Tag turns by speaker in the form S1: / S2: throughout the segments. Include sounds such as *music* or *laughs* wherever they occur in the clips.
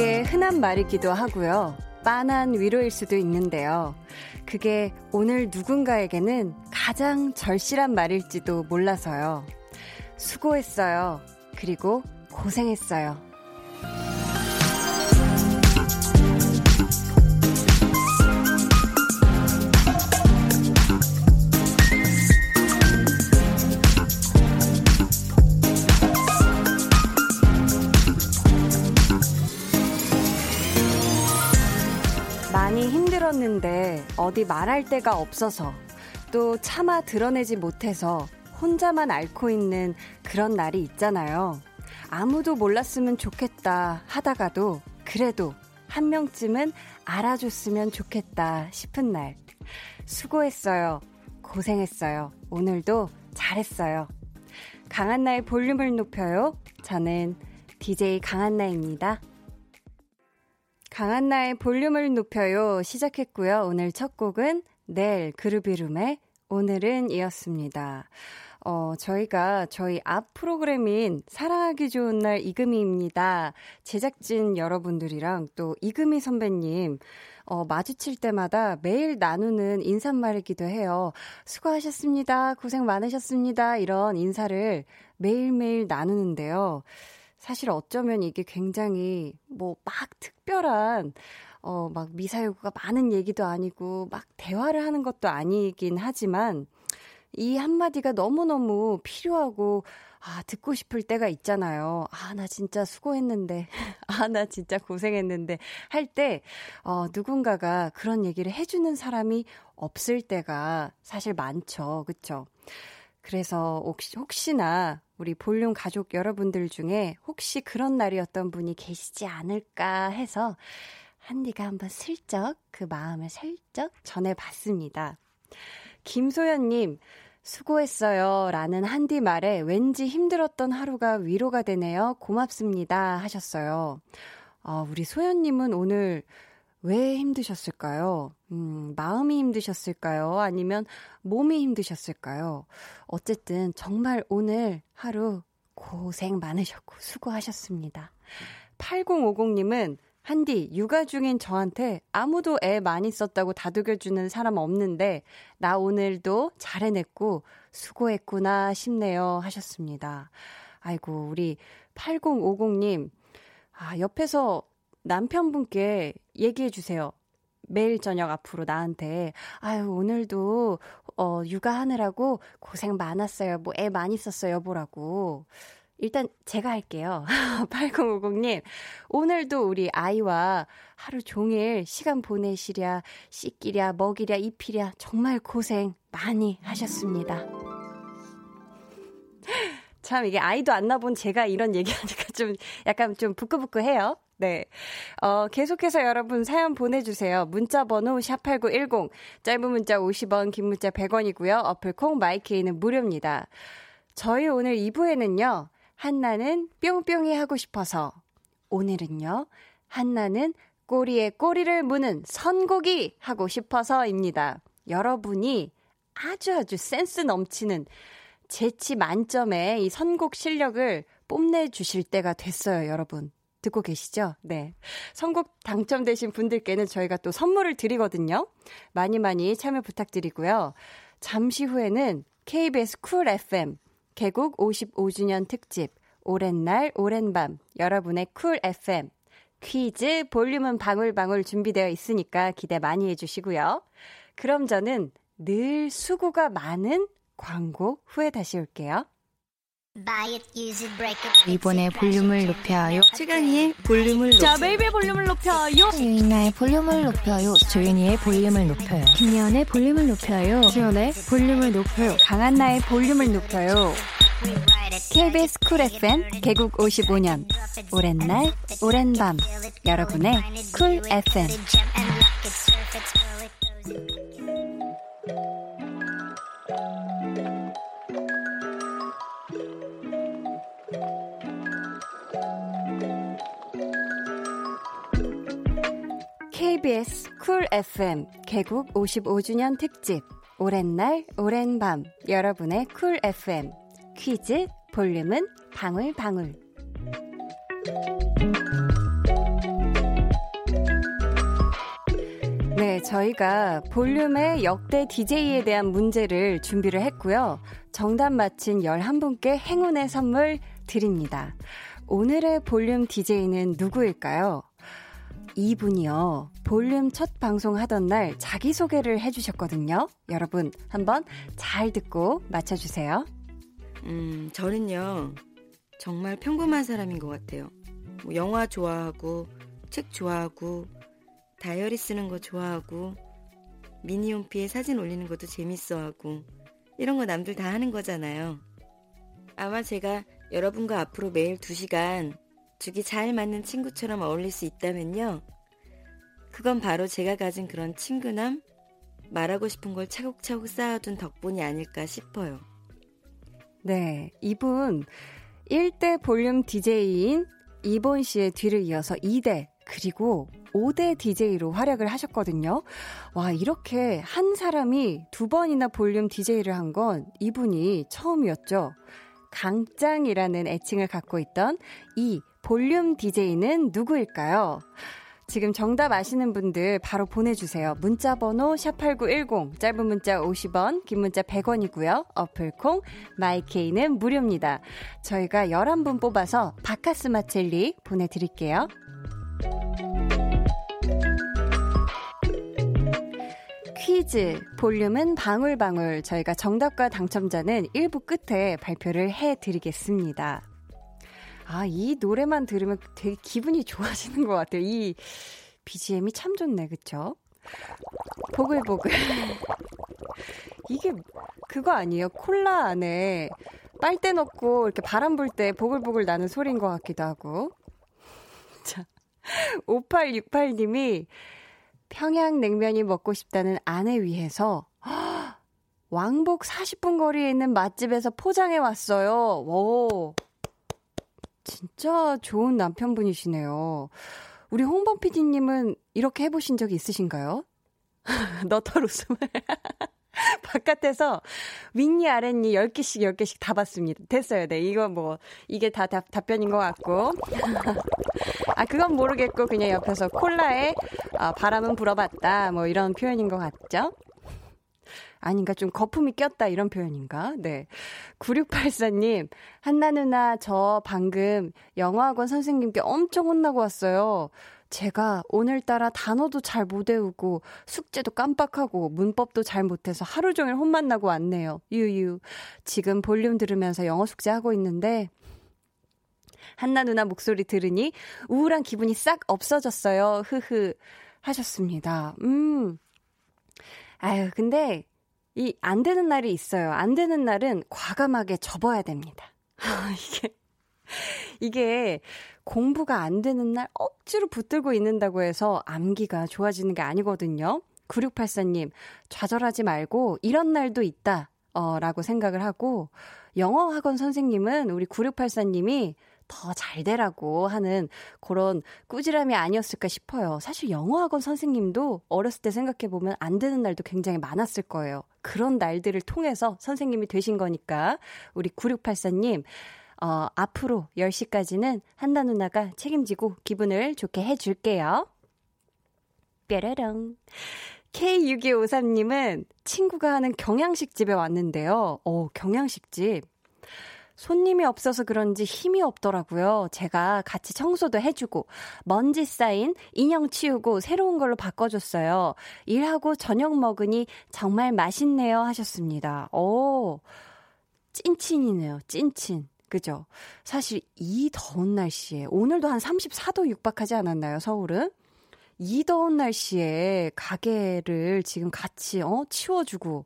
S1: 되게 흔한 말이기도 하고요. 빤한 위로일 수도 있는데요. 그게 오늘 누군가에게는 가장 절실한 말일지도 몰라서요. 수고했어요. 그리고 고생했어요. 힘들었는데 어디 말할 데가 없어서 또 차마 드러내지 못해서 혼자만 앓고 있는 그런 날이 있잖아요. 아무도 몰랐으면 좋겠다 하다가도 그래도 한 명쯤은 알아줬으면 좋겠다 싶은 날. 수고했어요. 고생했어요. 오늘도 잘했어요. 강한나의 볼륨을 높여요. 저는 DJ 강한나입니다. 강한 나의 볼륨을 높여요 시작했고요. 오늘 첫 곡은 넬 그루비룸의 오늘은 이었습니다. 어, 저희가 저희 앞 프로그램인 사랑하기 좋은 날 이금희입니다. 제작진 여러분들이랑 또 이금희 선배님, 어, 마주칠 때마다 매일 나누는 인사말이기도 해요. 수고하셨습니다. 고생 많으셨습니다. 이런 인사를 매일매일 나누는데요. 사실 어쩌면 이게 굉장히 뭐 막 특별한 어, 막 미사여구가 많은 얘기도 아니고 막 대화를 하는 것도 아니긴 하지만 이 한마디가 너무너무 필요하고 아, 듣고 싶을 때가 있잖아요. 아, 나 진짜 수고했는데. *laughs* 아, 나 진짜 고생했는데. 할 때, 어, 누군가가 그런 얘기를 해주는 사람이 없을 때가 사실 많죠. 그쵸? 그래서 혹시, 혹시 나 우리 볼륨 가족 여러분들 중에 혹시 그런 날이었던 분이 계시지 않을까 해서 한디가 한번 슬쩍 그 마음을 슬쩍 전해봤습니다. 김소연님, 수고했어요. 라는 한디 말에 왠지 힘들었던 하루가 위로가 되네요. 고맙습니다. 하셨어요. 어, 우리 소연님은 오늘 왜 힘드셨을까요? 음, 마음이 힘드셨을까요? 아니면 몸이 힘드셨을까요? 어쨌든 정말 오늘 하루 고생 많으셨고 수고하셨습니다. 8050님은 한디, 육아 중인 저한테 아무도 애 많이 썼다고 다독여주는 사람 없는데, 나 오늘도 잘 해냈고, 수고했구나 싶네요. 하셨습니다. 아이고, 우리 8050님, 아, 옆에서 남편분께 얘기해 주세요. 매일 저녁 앞으로 나한테, 아유, 오늘도, 어, 육아하느라고 고생 많았어요. 뭐 애 많이 썼어요, 여보라고. 일단 제가 할게요. *laughs* 8050님, 오늘도 우리 아이와 하루 종일 시간 보내시랴, 씻기랴, 먹이랴, 입히랴, 정말 고생 많이 하셨습니다. *laughs* 참, 이게 아이도 안 낳아본 제가 이런 얘기하니까 좀 약간 좀 부끄부끄해요. 네. 어, 계속해서 여러분 사연 보내주세요. 문자 번호 샵8910, 짧은 문자 50원, 긴 문자 100원이고요. 어플콩 마이케이는 무료입니다. 저희 오늘 2부에는요, 한나는 뿅뿅이 하고 싶어서. 오늘은요, 한나는 꼬리에 꼬리를 무는 선곡이 하고 싶어서입니다. 여러분이 아주 아주 센스 넘치는 재치 만점의 이 선곡 실력을 뽐내 주실 때가 됐어요, 여러분. 듣고 계시죠? 네. 선곡 당첨되신 분들께는 저희가 또 선물을 드리거든요. 많이 많이 참여 부탁드리고요. 잠시 후에는 KBS 쿨 FM 개국 55주년 특집 오랜 날 오랜 밤 여러분의 쿨 FM 퀴즈 볼륨은 방울방울 준비되어 있으니까 기대 많이 해주시고요. 그럼 저는 늘 수고가 많은 광고 후에 다시 올게요.
S2: 이본의 볼륨을 높여요.
S3: 최강희의 볼륨을 높여요.
S4: 자, 메이비의 볼륨을 높여요.
S2: 유인나의 볼륨을 높여요. 조윤희의 볼륨을 높여요.
S3: 김예원의 볼륨을 높여요.
S4: 수현의 볼륨을 높여요.
S1: 강한나의 볼륨을 높여요. KBS 쿨 FM 개국 55년 오랜 날 오랜 밤 여러분의 쿨 FM KBS 쿨 FM 개국 55주년 특집 오랜 날 오랜 밤 여러분의 쿨 FM 퀴즈 볼륨은 방울 방울 네, 저희가 볼륨의 역대 DJ에 대한 문제를 준비를 했고요. 정답 맞힌 11분께 행운의 선물 드립니다. 오늘의 볼륨 DJ는 누구일까요? 이분이요. 볼륨 첫 방송 하던 날 자기소개를 해주셨거든요. 여러분, 한번 잘 듣고 맞춰주세요.
S5: 음, 저는요, 정말 평범한 사람인 것 같아요. 뭐 영화 좋아하고, 책 좋아하고, 다이어리 쓰는 거 좋아하고, 미니홈피에 사진 올리는 것도 재밌어하고, 이런 거 남들 다 하는 거잖아요. 아마 제가 여러분과 앞으로 매일 2시간 죽이 잘 맞는 친구처럼 어울릴 수 있다면요. 그건 바로 제가 가진 그런 친근함, 말하고 싶은 걸 차곡차곡 쌓아둔 덕분이 아닐까 싶어요.
S1: 네, 이분 1대 볼륨 DJ인 이본 씨의 뒤를 이어서 2대 그리고 5대 DJ로 활약을 하셨거든요. 와, 이렇게 한 사람이 두 번이나 볼륨 DJ를 한 건 이분이 처음이었죠. 강짱이라는 애칭을 갖고 있던 이 볼륨 DJ는 누구일까요? 지금 정답 아시는 분들 바로 보내주세요. 문자 번호 샵8910, 짧은 문자 50원, 긴 문자 100원이고요. 어플콩, 마이케이는 무료입니다. 저희가 11분 뽑아서 바카스마 젤리 보내드릴게요. 퀴즈 볼륨은 방울방울 저희가 정답과 당첨자는 1부 끝에 발표를 해드리겠습니다. 아, 이 노래만 들으면 되게 기분이 좋아지는 것 같아요. 이 BGM이 참 좋네, 그쵸? 보글보글. *laughs* 이게 그거 아니에요? 콜라 안에 빨대 넣고 이렇게 바람 불 때 보글보글 나는 소리인 것 같기도 하고. *laughs* 자, 5868님이 평양냉면이 먹고 싶다는 아내 위해서 *gasps* 왕복 40분 거리에 있는 맛집에서 포장해 왔어요. 오. 진짜 좋은 남편분이시네요. 우리 홍범 PD님은 이렇게 해보신 적이 있으신가요? *laughs* 너털 웃음을. *laughs* 바깥에서 윗니 아랫니 10개씩 10개씩 다 봤습니다. 됐어요. 네. 이거 뭐, 이게 다, 다 답변인 것 같고. *laughs* 아, 그건 모르겠고, 그냥 옆에서 콜라에 아, 바람은 불어봤다. 뭐 이런 표현인 것 같죠? 아닌가 좀 거품이 꼈다 이런 표현인가? 네. 9684님, 한나 누나 저 방금 영어학원 선생님께 엄청 혼나고 왔어요. 제가 오늘따라 단어도 잘 못 외우고 숙제도 깜빡하고 문법도 잘 못해서 하루 종일 혼만 나고 왔네요. 유유. 지금 볼륨 들으면서 영어 숙제 하고 있는데 한나 누나 목소리 들으니 우울한 기분이 싹 없어졌어요. 흐흐. 하셨습니다. 음. 아유, 근데 이 안 되는 날이 있어요. 안 되는 날은 과감하게 접어야 됩니다. *laughs* 이게 이게 공부가 안 되는 날 억지로 붙들고 있는다고 해서 암기가 좋아지는 게 아니거든요. 9684님, 좌절하지 말고 이런 날도 있다. 어, 라고 생각을 하고, 영어 학원 선생님은 우리 9684님이 더 잘 되라고 하는 그런 꾸지람이 아니었을까 싶어요. 사실 영어 학원 선생님도 어렸을 때 생각해보면 안 되는 날도 굉장히 많았을 거예요. 그런 날들을 통해서 선생님이 되신 거니까, 우리 9684님, 어, 앞으로 10시까지는 한나 누나가 책임지고 기분을 좋게 해줄게요. 뾰라랑. K6253님은 친구가 하는 경양식집에 왔는데요. 어, 경양식집. 손님이 없어서 그런지 힘이 없더라고요. 제가 같이 청소도 해주고, 먼지 쌓인 인형 치우고 새로운 걸로 바꿔줬어요. 일하고 저녁 먹으니 정말 맛있네요. 하셨습니다. 오, 찐친이네요. 찐친. 그죠? 사실 이 더운 날씨에, 오늘도 한 34도 육박하지 않았나요, 서울은? 이 더운 날씨에 가게를 지금 같이, 어, 치워주고,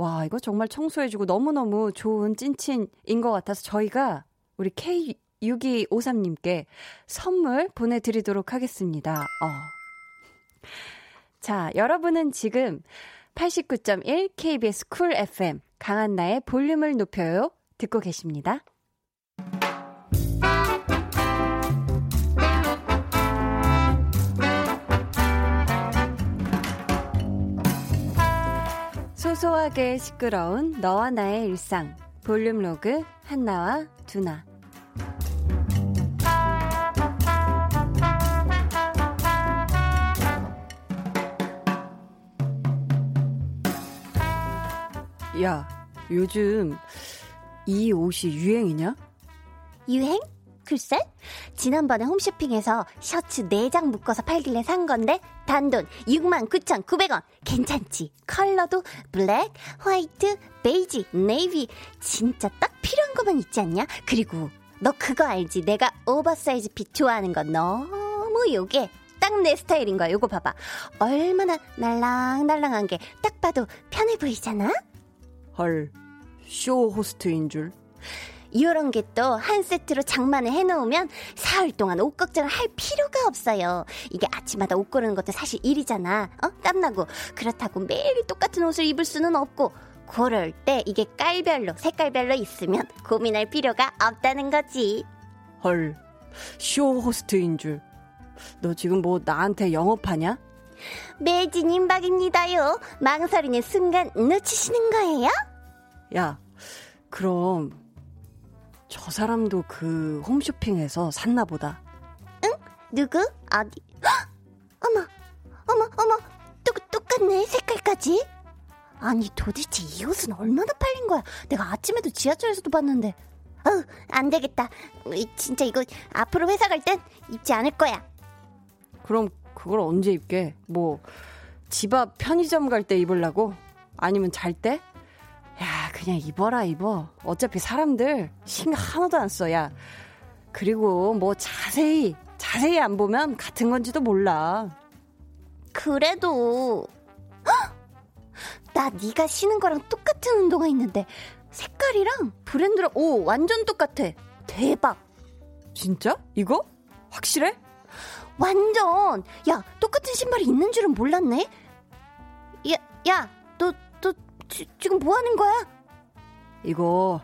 S1: 와, 이거 정말 청소해주고 너무너무 좋은 찐친인 것 같아서 저희가 우리 K6253님께 선물 보내드리도록 하겠습니다. 어. 자, 여러분은 지금 89.1 KBS 쿨 FM 강한나의 볼륨을 높여요 듣고 계십니다. 소소하게 시끄러운 너와 나의 일상 볼륨 로그 한나와 두나 야 요즘 이 옷이 유행이냐?
S3: 유행? 글쎄, 지난번에 홈쇼핑에서 셔츠 4장 묶어서 팔길래 산 건데 단돈 69,900원. 괜찮지? 컬러도 black, white, 베이지, 네이비. 진짜 딱 필요한 것만 있지 않냐? 그리고 너 그거 알지? 내가 oversize fit 좋아하는 거 너무 요게 딱 내 스타일인 거야. 요거 봐봐. 얼마나 날랑날랑한 게 딱 봐도 편해 보이잖아?
S1: 헐, 쇼 호스트인 줄.
S3: 이런 게 또 한 세트로 장만을 해놓으면 사흘 동안 옷 걱정을 할 필요가 없어요. 이게 아침마다 옷 고르는 것도 사실 일이잖아. 어? 땀나고. 그렇다고 매일 똑같은 옷을 입을 수는 없고. 그럴 때 이게 깔별로, 색깔별로 있으면 고민할 필요가 없다는 거지.
S1: 헐, 쇼 호스트인 줄. 너 지금 뭐 나한테 영업하냐?
S3: 매진 임박입니다요. 망설이는 순간 놓치시는 거예요?
S1: 야, 그럼 저 사람도 그 홈쇼핑에서 샀나 보다.
S3: 누구? 어디? 헉! *gasps* 어머, 어머, 어머, 똑, 똑같네, 색깔까지. 아니, 도대체 이 옷은 얼마나 팔린 거야? 내가 아침에도 지하철에서도 봤는데. 어우, 안 되겠다. 이, 진짜 이거 앞으로 회사 갈 땐 입지 않을 거야.
S1: 그럼 그걸 언제 입게? 뭐, 집 앞 편의점 갈 때 입으려고? 아니면 잘 때? 야, 그냥 입어라, 입어. 어차피 사람들 신경 하나도 안 써, 야. 그리고 뭐 자세히, 자세히 안 보면 같은 건지도 몰라.
S3: 그래도 헉! 나 네가 신은 거랑 똑같은 운동화 있는데 색깔이랑 브랜드랑 오 완전 똑같아. 대박.
S1: 진짜? 이거? 확실해?
S3: 완전 야 똑같은 신발이 있는 줄은 몰랐네. 야 야 너 너 지 금 뭐 하는 거야?
S1: 이거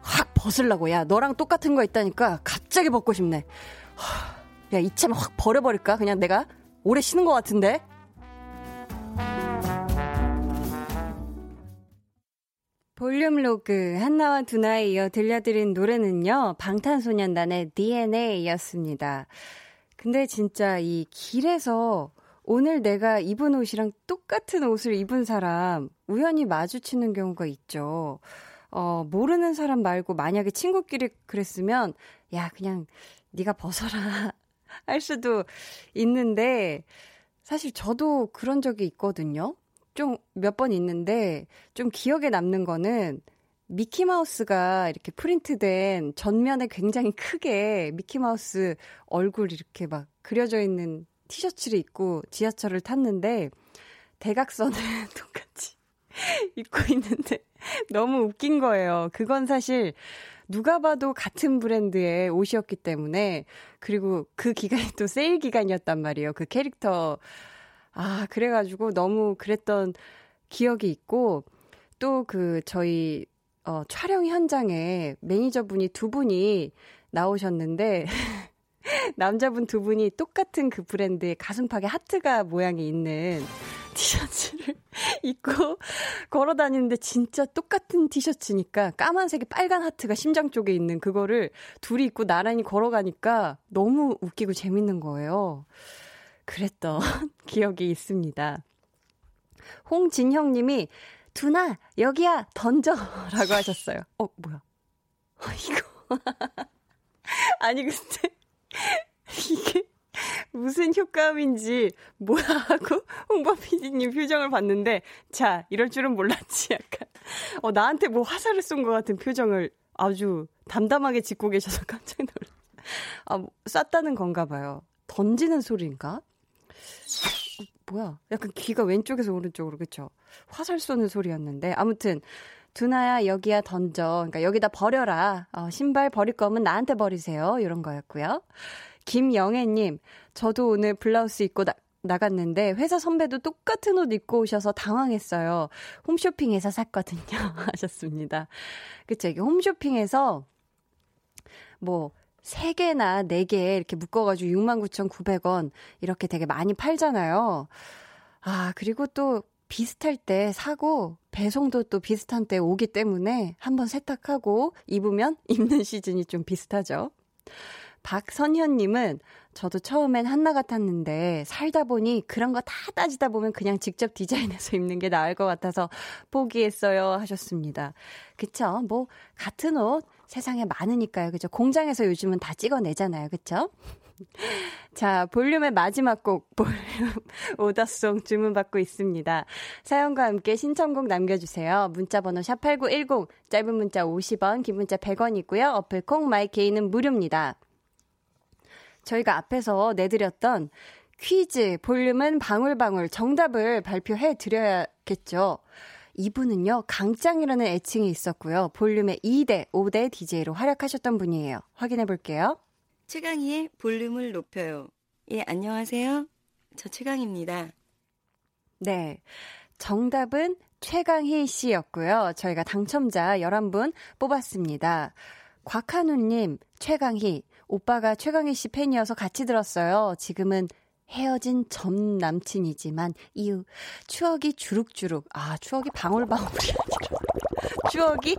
S1: 확 벗으려고. 야, 너랑 똑같은 거 있다니까 갑자기 벗고 싶네. 하, 야, 이참에 확 버려버릴까? 그냥 내가 오래 쉬는 것 같은데? 볼륨 로그 한나와 두나에 이어 들려드린 노래는요 방탄소년단의 DNA였습니다. 근데 진짜 이 길에서 오늘 내가 입은 옷이랑 똑같은 옷을 입은 사람 우연히 마주치는 경우가 있죠. 어, 모르는 사람 말고 만약에 친구끼리 그랬으면 야 그냥 네가 벗어라 *laughs* 할 수도 있는데 사실 저도 그런 적이 있거든요. 좀 몇 번 있는데 좀 기억에 남는 거는 미키마우스가 이렇게 프린트된 전면에 굉장히 크게 미키마우스 얼굴 이렇게 막 그려져 있는 티셔츠를 입고 지하철을 탔는데 대각선을 *laughs* 똑같이 *laughs* 입고 있는데 너무 웃긴 거예요. 그건 사실 누가 봐도 같은 브랜드의 옷이었기 때문에 그리고 그 기간이 또 세일 기간이었단 말이에요. 그 캐릭터 아 그래가지고 너무 그랬던 기억이 있고 또 그 저희 어, 촬영 현장에 매니저분이 두 분이 나오셨는데 *laughs* 남자분 두 분이 똑같은 그 브랜드의 가슴팍에 하트가 모양이 있는 티셔츠를 *laughs* 입고 걸어 다니는데 진짜 똑같은 티셔츠니까 까만색에 빨간 하트가 심장 쪽에 있는 그거를 둘이 입고 나란히 걸어가니까 너무 웃기고 재밌는 거예요. 그랬던 *laughs* 기억이 있습니다. 홍진형 님이 두나 여기야 던져라고 *laughs* 하셨어요. 어 뭐야? 어, 이거 아니 근데 이게 무슨 효과음인지 뭐야 하고 홍보 PD님 표정을 봤는데 자 이럴 줄은 몰랐지 약간 어 나한테 뭐 화살을 쏜 것 같은 표정을 아주 담담하게 짓고 계셔서 *laughs* 깜짝 놀랐. 아 뭐, 쐈다는 건가 봐요. 던지는 소리인가? 어, 뭐야? 약간 귀가 왼쪽에서 오른쪽으로 그쵸? 화살 쏘는 소리였는데 아무튼 두나야 여기야 던져. 그러니까 여기다 버려라. 어, 신발 버릴 거면 나한테 버리세요. 이런 거였고요. 김영애님, 저도 오늘 블라우스 입고 나, 나갔는데 회사 선배도 똑같은 옷 입고 오셔서 당황했어요. 홈쇼핑에서 샀거든요. *laughs* 하셨습니다. 그쵸. 이게 홈쇼핑에서 뭐 3개나 4개 이렇게 묶어가지고 69,900원 이렇게 되게 많이 팔잖아요. 아, 그리고 또 비슷할 때 사고 배송도 또 비슷한 때 오기 때문에 한번 세탁하고 입으면 *laughs* 입는 시즌이 좀 비슷하죠. 박선현님은 저도 처음엔 한나 같았는데 살다 보니 그런 거 다 따지다 보면 그냥 직접 디자인해서 *laughs* 입는 게 나을 것 같아서 포기했어요 하셨습니다. 그쵸? 뭐 같은 옷 세상에 많으니까요. 그죠? 공장에서 요즘은 다 찍어내잖아요. 그쵸? *laughs* 자, 볼륨의 마지막 곡, *laughs* 볼륨 오더송 주문받고 있습니다. 사연과 함께 신청곡 남겨주세요. 문자번호 샵8910, 짧은 문자 50원, 긴 문자 100원이고요. 어플콩 마이케이는 무료입니다. 저희가 앞에서 내드렸던 퀴즈, 볼륨은 방울방울 정답을 발표해 드려야겠죠. 이분은요, 강짱이라는 애칭이 있었고요. 볼륨의 2대, 5대 DJ로 활약하셨던 분이에요. 확인해 볼게요.
S5: 최강희의 볼륨을 높여요. 예, 안녕하세요. 저 최강입니다.
S1: 네. 정답은 최강희 씨였고요. 저희가 당첨자 11분 뽑았습니다. 곽한우님, 최강희. 오빠가 최강희 씨 팬이어서 같이 들었어요. 지금은 헤어진 전 남친이지만 이후 추억이 주룩주룩. 아, 추억이 방울방울이. *laughs* 추억이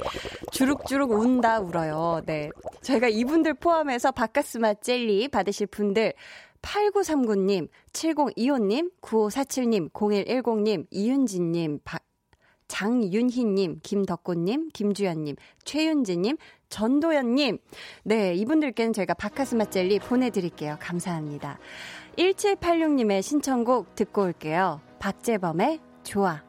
S1: 주룩주룩 운다 울어요. 네. 저희가 이분들 포함해서 바카스마 젤리 받으실 분들 8939님, 7025님, 9547님, 0110님, 이윤진님, 박, 장윤희님, 김덕곤님, 김주연님, 최윤지님, 전도연님. 네, 이분들께는 저희가 바카스마 젤리 보내드릴게요. 감사합니다. 1786님의 신청곡 듣고 올게요. 박재범의 좋아.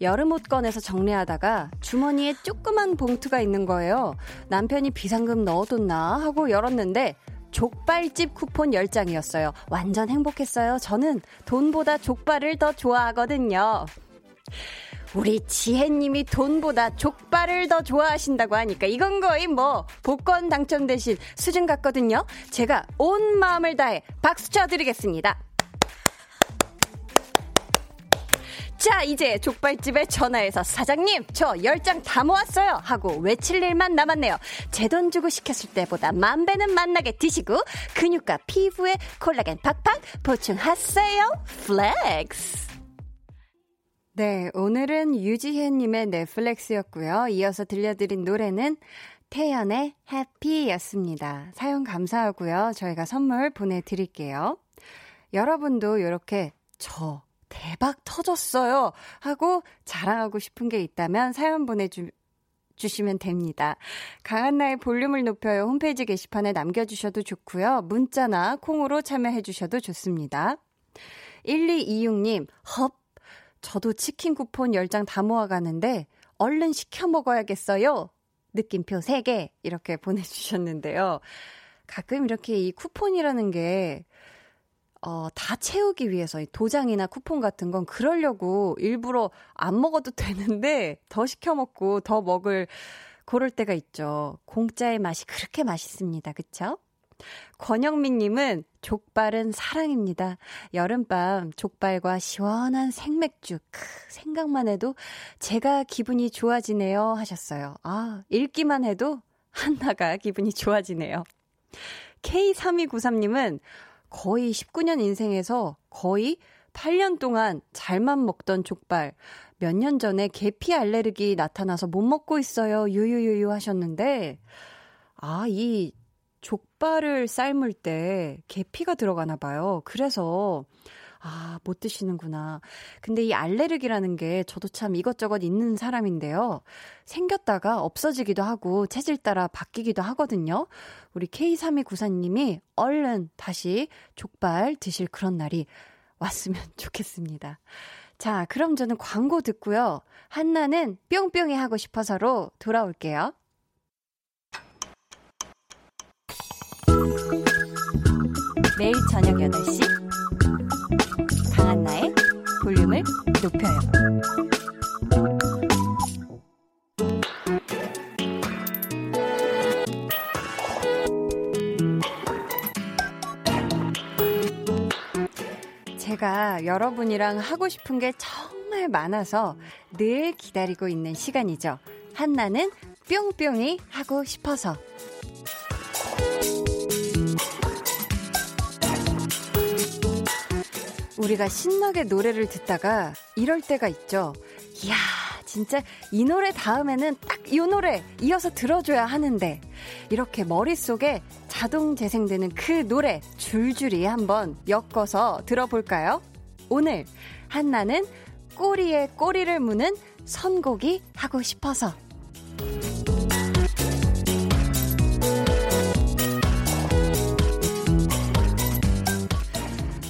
S1: 여름 옷 꺼내서 정리하다가 주머니에 조그만 봉투가 있는 거예요. 남편이 비상금 넣어뒀나 하고 열었는데 족발집 쿠폰 10장이었어요. 완전 행복했어요. 저는 돈보다 족발을 더 좋아하거든요. 우리 지혜님이 돈보다 족발을 더 좋아하신다고 하니까 이건 거의 뭐 복권 당첨되신 수준 같거든요. 제가 온 마음을 다해 박수 쳐드리겠습니다. 자, 이제 족발집에 전화해서 사장님, 저 10장 다 모았어요. 하고 외칠 일만 남았네요. 제 돈 주고 시켰을 때보다 만 배는 맛나게 드시고 근육과 피부에 콜라겐 팍팍 보충하세요. Flex. 네, 오늘은 유지혜님의 넷플렉스였고요. 이어서 들려드린 노래는 태연의 해피였습니다. 사연 감사하고요. 저희가 선물 보내드릴게요. 여러분도 이렇게 저 대박 터졌어요. 하고 자랑하고 싶은 게 있다면 사연 보내주, 주시면 됩니다. 강한나의 볼륨을 높여요 홈페이지 게시판에 남겨주셔도 좋고요. 문자나 콩으로 참여해 주셔도 좋습니다. 1226님, 헙. 저도 치킨 쿠폰 10장 다 모아가는데 얼른 시켜 먹어야겠어요. 느낌표 3개 이렇게 보내주셨는데요. 가끔 이렇게 이 쿠폰이라는 게 어, 다 채우기 위해서 도장이나 쿠폰 같은 건 그러려고 일부러 안 먹어도 *laughs* 되는데 더 시켜 먹고 더 먹을 고를 때가 있죠. 공짜의 맛이 그렇게 맛있습니다. 그쵸? 권영민 님은 족발은 사랑입니다. 여름밤 족발과 시원한 생맥주. 크, 생각만 해도 제가 기분이 좋아지네요 하셨어요. 아, 읽기만 해도 한나가 기분이 좋아지네요. K3293님은 거의 19년 인생에서 거의 8년 동안 잘만 먹던 족발. 몇 년 전에 계피 알레르기 나타나서 못 먹고 있어요. 유유유유 하셨는데, 아, 이 족발을 삶을 때 계피가 들어가나 봐요. 그래서, 아, 못 드시는구나. 근데 이 알레르기라는 게 저도 참 이것저것 있는 사람인데요. 생겼다가 없어지기도 하고 체질 따라 바뀌기도 하거든요. 우리 K3294님이 얼른 다시 족발 드실 그런 날이 왔으면 *laughs* 좋겠습니다. 자, 그럼 저는 광고 듣고요. 한나는 뿅뿅이 하고 싶어서로 돌아올게요. 매일 저녁 8시 강한나의 볼륨을 높여요. 제가 여러분이랑 하고 싶은 게 정말 많아서 늘 기다리고 있는 시간이죠. 한나는 뿅뿅이 하고 싶어서. 우리가 신나게 노래를 듣다가 이럴 때가 있죠. 이야, 진짜 이 노래 다음에는 딱 이 노래 이어서 들어줘야 하는데 이렇게 머릿속에 자동 재생되는 그 노래 줄줄이 한번 엮어서 들어볼까요? 오늘 한나는 꼬리에 꼬리를 무는 선곡이 하고 싶어서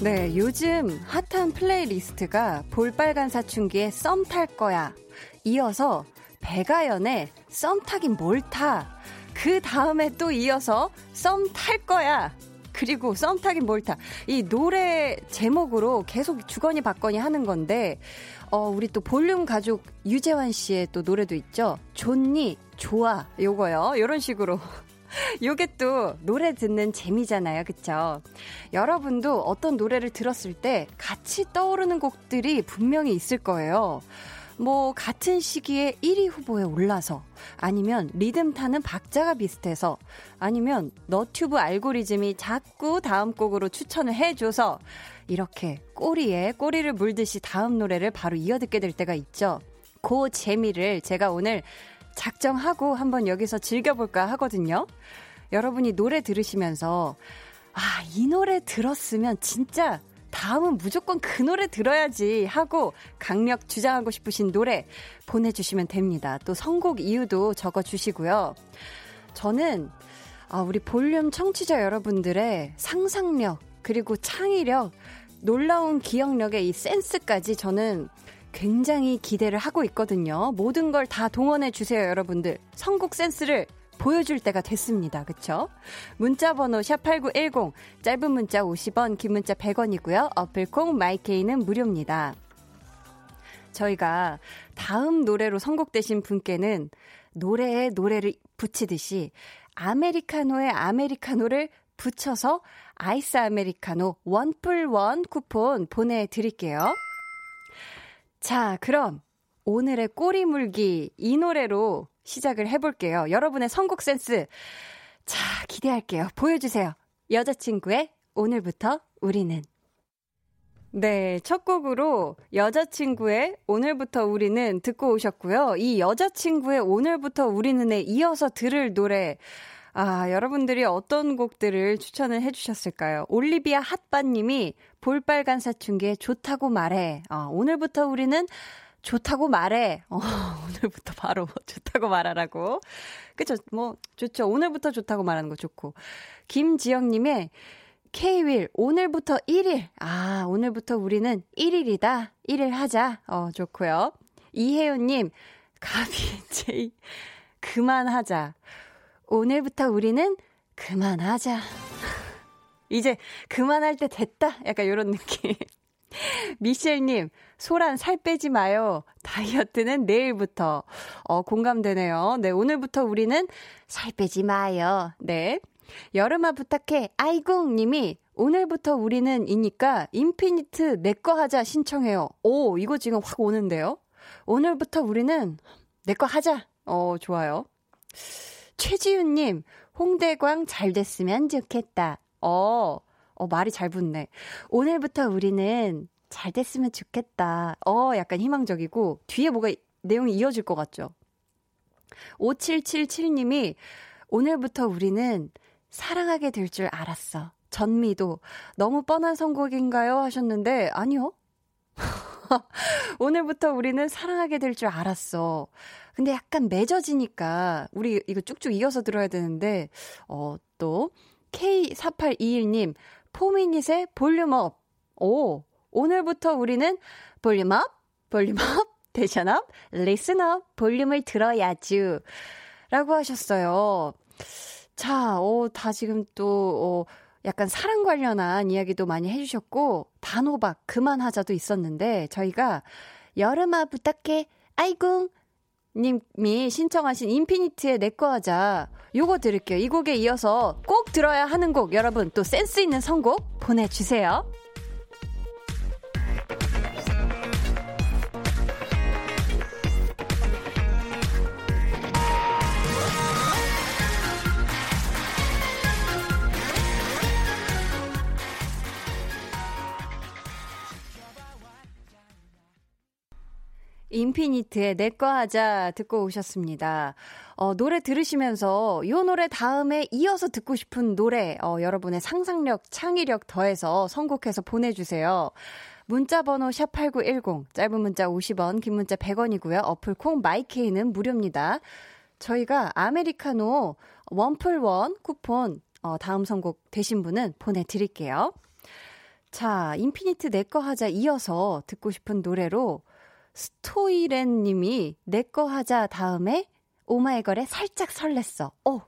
S1: 네, 요즘 핫한 playlist가 볼빨간 사춘기의 썸탈 거야. 이어서 백아연의 썸 타긴 뭘 타. 그 다음에 또 이어서 썸 탈 거야. 그리고 썸 타긴 뭘 타. 이 노래 제목으로 계속 주거니 받거니 하는 건데, 어, 우리 또 볼륨 가족 유재환 씨의 또 노래도 있죠. 좋니? 좋아. 요거요. 요런 식으로 *laughs* 요게 또 노래 듣는 재미잖아요. 그쵸? 여러분도 어떤 노래를 들었을 때 같이 떠오르는 곡들이 분명히 있을 거예요. 뭐, 같은 시기에 1위 후보에 올라서, 아니면 리듬 타는 박자가 비슷해서, 아니면 너튜브 알고리즘이 자꾸 다음 곡으로 추천을 해줘서, 이렇게 꼬리에 꼬리를 물듯이 다음 노래를 바로 이어 듣게 될 때가 있죠. 그 재미를 제가 오늘 작정하고 한번 여기서 즐겨볼까 하거든요. 여러분이 노래 들으시면서, 아, 이 노래 들었으면 진짜 다음은 무조건 그 노래 들어야지 하고 강력 주장하고 싶으신 노래 보내주시면 됩니다. 또 선곡 이유도 적어주시고요. 저는, 아, 우리 볼륨 청취자 여러분들의 상상력, 그리고 창의력, 놀라운 기억력의 이 센스까지 저는 굉장히 기대를 하고 있거든요. 모든 걸 다 동원해 주세요, 여러분들. 선곡 센스를 보여줄 때가 됐습니다. 그쵸? 문자 번호 샵8910 짧은 문자 50원 긴 문자 100원이고요. 어플콩 마이케이는 무료입니다. 저희가 다음 노래로 선곡되신 분께는 노래에 노래를 붙이듯이 아메리카노에 아메리카노를 붙여서 아이스 아메리카노 one plus one 쿠폰 보내드릴게요. 자, 그럼 오늘의 꼬리 물기 이 노래로 시작을 해볼게요. 여러분의 선곡 센스. 자, 기대할게요. 보여주세요. 여자친구의 오늘부터 우리는. 네, 첫 곡으로 여자친구의 오늘부터 우리는 듣고 오셨고요. 이 여자친구의 오늘부터 우리는에 이어서 들을 노래. 아, 여러분들이 어떤 곡들을 추천을 해주셨을까요? 올리비아 핫바님이 볼빨간 사춘기에 좋다고 말해. 아, 오늘부터 우리는 좋다고 말해. 어, *laughs* 오늘부터 바로 좋다고 말하라고. 그쵸? 뭐, 좋죠. 오늘부터 좋다고 말하는 거 좋고. 김지영님의 K-윌, 오늘부터 1일. 아, 오늘부터 우리는 1일이다. 1일 하자. 어, 좋고요. 이혜연님, 가비, *laughs* 제이, 그만하자. 오늘부터 우리는 그만하자. 이제 그만할 때 됐다. 약간 이런 느낌. *laughs* 미셸님, 소란 살 빼지 마요. 다이어트는 내일부터. 어, 공감되네요. 네, 오늘부터 우리는 살 빼지 마요. 네. 여름아 부탁해. 아이궁 님이 오늘부터 우리는 이니까 인피니트 내 거 하자 신청해요. 오, 이거 지금 확 오는데요. 오늘부터 우리는 내 거 하자. 어, 좋아요. 최지윤 님, 홍대광 잘 됐으면 좋겠다. 어, 어, 말이 잘 붙네. 오늘부터 우리는 잘 됐으면 좋겠다. 어, 약간 희망적이고, 뒤에 뭐가 내용이 이어질 것 같죠? 5777님이 오늘부터 우리는 사랑하게 될 줄 알았어. 전미도 너무 뻔한 선곡인가요? 하셨는데, 아니요. *laughs* 오늘부터 우리는 사랑하게 될 줄 알았어. 근데 약간 맺어지니까, 우리 이거 쭉쭉 이어서 들어야 되는데, 어, 또, K4821님, 포미닛의 Volume Up. 오, 오늘부터 우리는 볼륨업, 볼륨업, *laughs* 대션업, 리슨업, 볼륨을 들어야죠. 라고 하셨어요. 자, 어, 다 지금 또, 어, 약간 사랑 관련한 이야기도 많이 해주셨고, 단호박 그만하자도 있었는데, 저희가 여름아 부탁해, 아이궁! 님이 신청하신 인피니트의 내꺼 하자. 요거 들을게요. 이 곡에 이어서 꼭 들어야 하는 곡, 여러분 또 센스 있는 선곡 보내주세요. 인피니트의 내꺼 하자 듣고 오셨습니다. 어, 노래 들으시면서 요 노래 다음에 이어서 듣고 싶은 노래 어, 여러분의 상상력, 창의력 더해서 선곡해서 보내주세요. 문자 번호 샵8910 짧은 문자 50원, 긴 문자 100원이고요. 어플 콩 마이케이는 무료입니다. 저희가 아메리카노 원플원 쿠폰 어, 다음 선곡 되신 분은 보내드릴게요. 자, 인피니트 내꺼 하자 이어서 듣고 싶은 노래로 스토이렌 님이 내 거 하자 다음에 오마이걸에 살짝 설렜어. 어,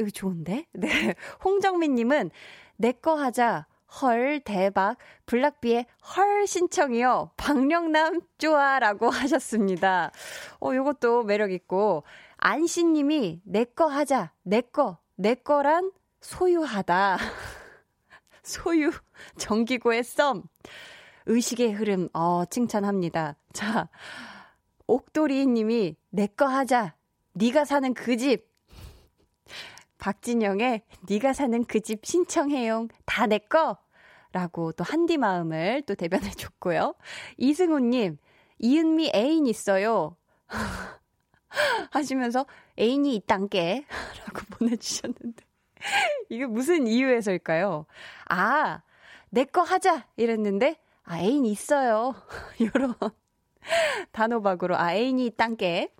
S1: 이거 좋은데? 네. *laughs* 홍정민 님은 내 거 하자 헐 대박 블락비의 헐 신청이요. 박령남 좋아라고 *laughs* 하셨습니다. 어, 요것도 매력 있고 안씨 님이 내 거 하자. 내 거. 내 거란 소유하다. *laughs* 소유 정기고의 썸. 의식의 흐름, 어, 칭찬합니다. 자, 옥돌이 님이 내 거 하자. 네가 사는 그 집. 박진영의 네가 사는 그 집 신청해용. 다 내 거. 라고 또 한디 마음을 또 대변해 줬고요. 이승우 님, 이은미 애인 있어요. *laughs* 하시면서 애인이 있단게 라고 *laughs* 보내주셨는데 이게 무슨 이유에서일까요? 아, 내 거 하자 이랬는데 아, 애인 있어요. *laughs* 요런 단호박으로, 아, 애인이 있단게.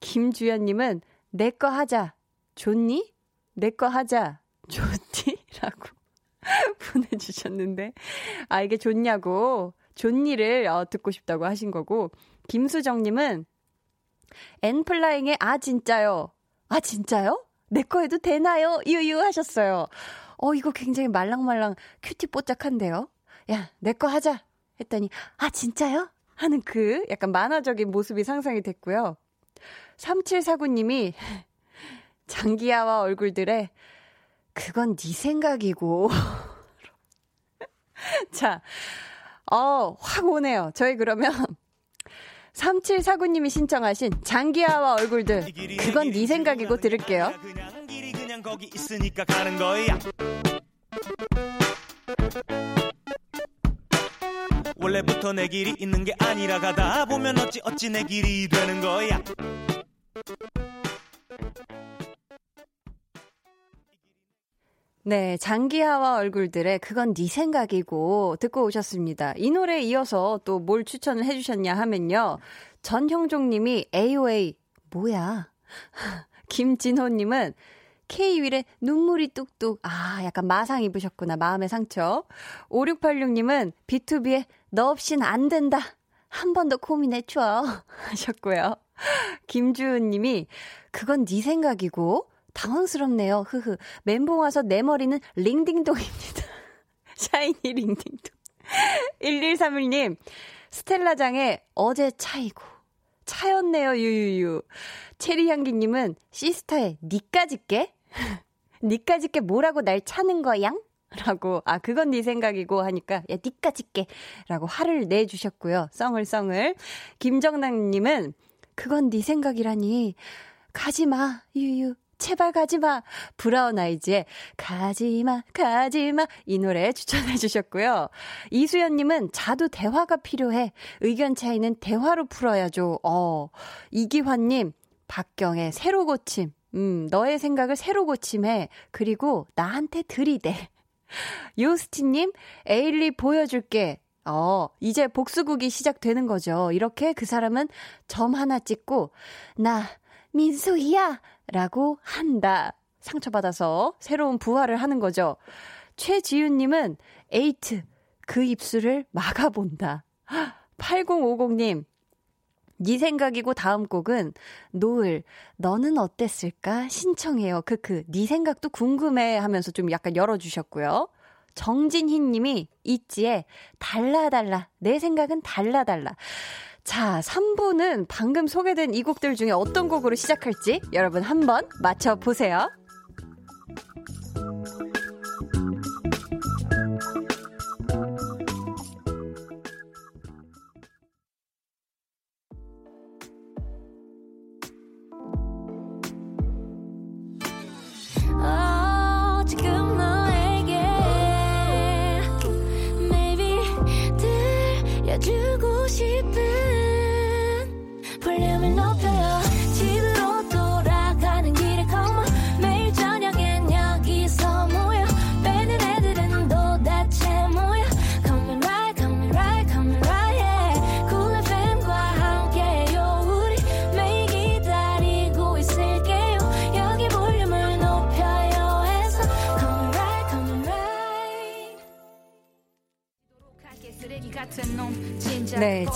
S1: 김주연님은, 내 거 하자. 좋니? 내 거 하자. 좋니? 라고 *laughs* 보내주셨는데, 아, 이게 좋냐고, 좋니를 어, 듣고 싶다고 하신 거고, 김수정님은, 엔플라잉의 아, 진짜요. 아, 진짜요? 내 거 해도 되나요? 유유 하셨어요. 어, 이거 굉장히 말랑말랑 큐티 뽀짝한데요? 야, 내 거 하자. 했더니, 아, 진짜요? 하는 그 약간 만화적인 모습이 상상이 됐고요. 3749님이 *laughs* 장기야와 얼굴들에 그건 네 생각이고. *laughs* 자, 어, 확 오네요. 저희 그러면 3749님이 신청하신 장기하와 얼굴들 그건 네 생각이고 들을게요. 원래부터 내 길이 있는 게 아니라 가다 보면 어찌 어찌 내 길이 되는 거야. 네, 장기하와 얼굴들의 그건 네 생각이고 듣고 오셨습니다. 이 노래에 이어서 또 뭘 추천을 해주셨냐 하면요. 전형종님이 AOA 뭐야? *laughs* 김진호님은 K-윌의 눈물이 뚝뚝. 아, 약간 마상 입으셨구나. 마음의 상처. 5686님은 B2B의 너 없인 안 된다. 한 번 더 고민해줘. *laughs* 하셨고요. 김주은 님이 그건 네 생각이고 당황스럽네요. 흐흐. 멘붕 와서 내 머리는 링딩동입니다. *laughs* 샤이니 링딩동. *laughs* 1131님. 스텔라장의 어제 차이고 차였네요. 유유유. 체리향기님은 시스타의 니까지 게? 니까지 게 뭐라고 날 차는 거양? 라고, 아, 그건 네 생각이고 하니까, 야, 니까지 게. 라고 화를 내주셨고요. 썽을썽을. 김정남님은, 그건 네 생각이라니. 가지 마, 유유. 제발 가지 마. 브라운 아이즈의 가지 마, 가지 마. 이 노래 추천해 주셨고요. 이수연 님은 자도 대화가 필요해. 의견 차이는 대화로 풀어야죠. 어. 이기환 님, 박경의 새로 고침. 음, 너의 생각을 새로 고침해. 그리고 나한테 들이대. *laughs* 요스티님, 에일리 보여줄게. 어, 이제 복수극이 시작되는 거죠. 이렇게 그 사람은 점 하나 찍고, 나, 민소희야! 라고 한다. 상처받아서 새로운 부활을 하는 거죠. 최지윤님은, 에이트, 그 입술을 막아본다. *gasps* 8050님, 네 생각이고 다음 곡은 노을 너는 어땠을까 신청해요. 크크 네 생각도 궁금해 하면서 좀 약간 열어주셨고요. 정진희 님이 있지에 달라 달라 내 생각은 달라 달라. 자, 3부는 방금 소개된 이 곡들 중에 어떤 곡으로 시작할지 여러분 한번 맞춰보세요.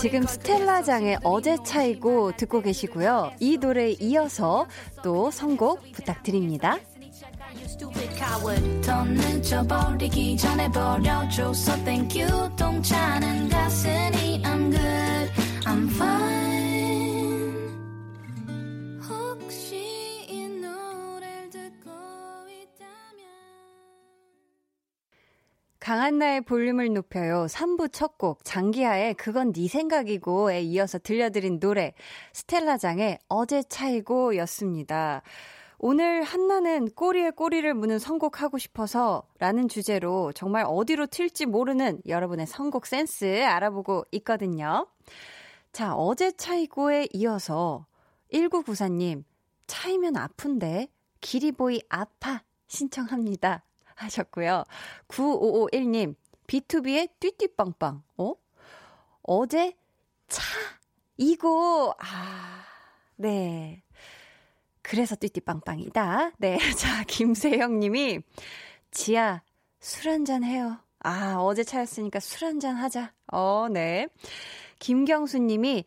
S1: 지금 스텔라장의 어제 차이고 듣고 계시고요. 이 노래에 이어서 또 선곡 부탁드립니다. 버려줘 So thank you 동차는 가슴이 I'm good I'm fine 강한나의 볼륨을 높여요. 3부 첫 곡, 장기하의 그건 네 생각이고에 이어서 들려드린 노래, 스텔라장의 어제 차이고 였습니다. 오늘 한나는 꼬리에 꼬리를 무는 선곡하고 싶어서 라는 주제로 정말 어디로 튈지 모르는 여러분의 선곡 센스 알아보고 있거든요. 자, 어제 차이고에 이어서 1994님, 차이면 아픈데, 기리보이 아파 신청합니다. 하셨고요. 9551님, B2B의 띠띠빵빵. 어? 어제 차, 이거, 아, 네. 그래서 띠띠빵빵이다. 네. *laughs* 자, 김세영 님이, 지아, 술 한잔 해요. 아, 어제 차였으니까 술 한잔 하자. 어, 네. 김경수 님이,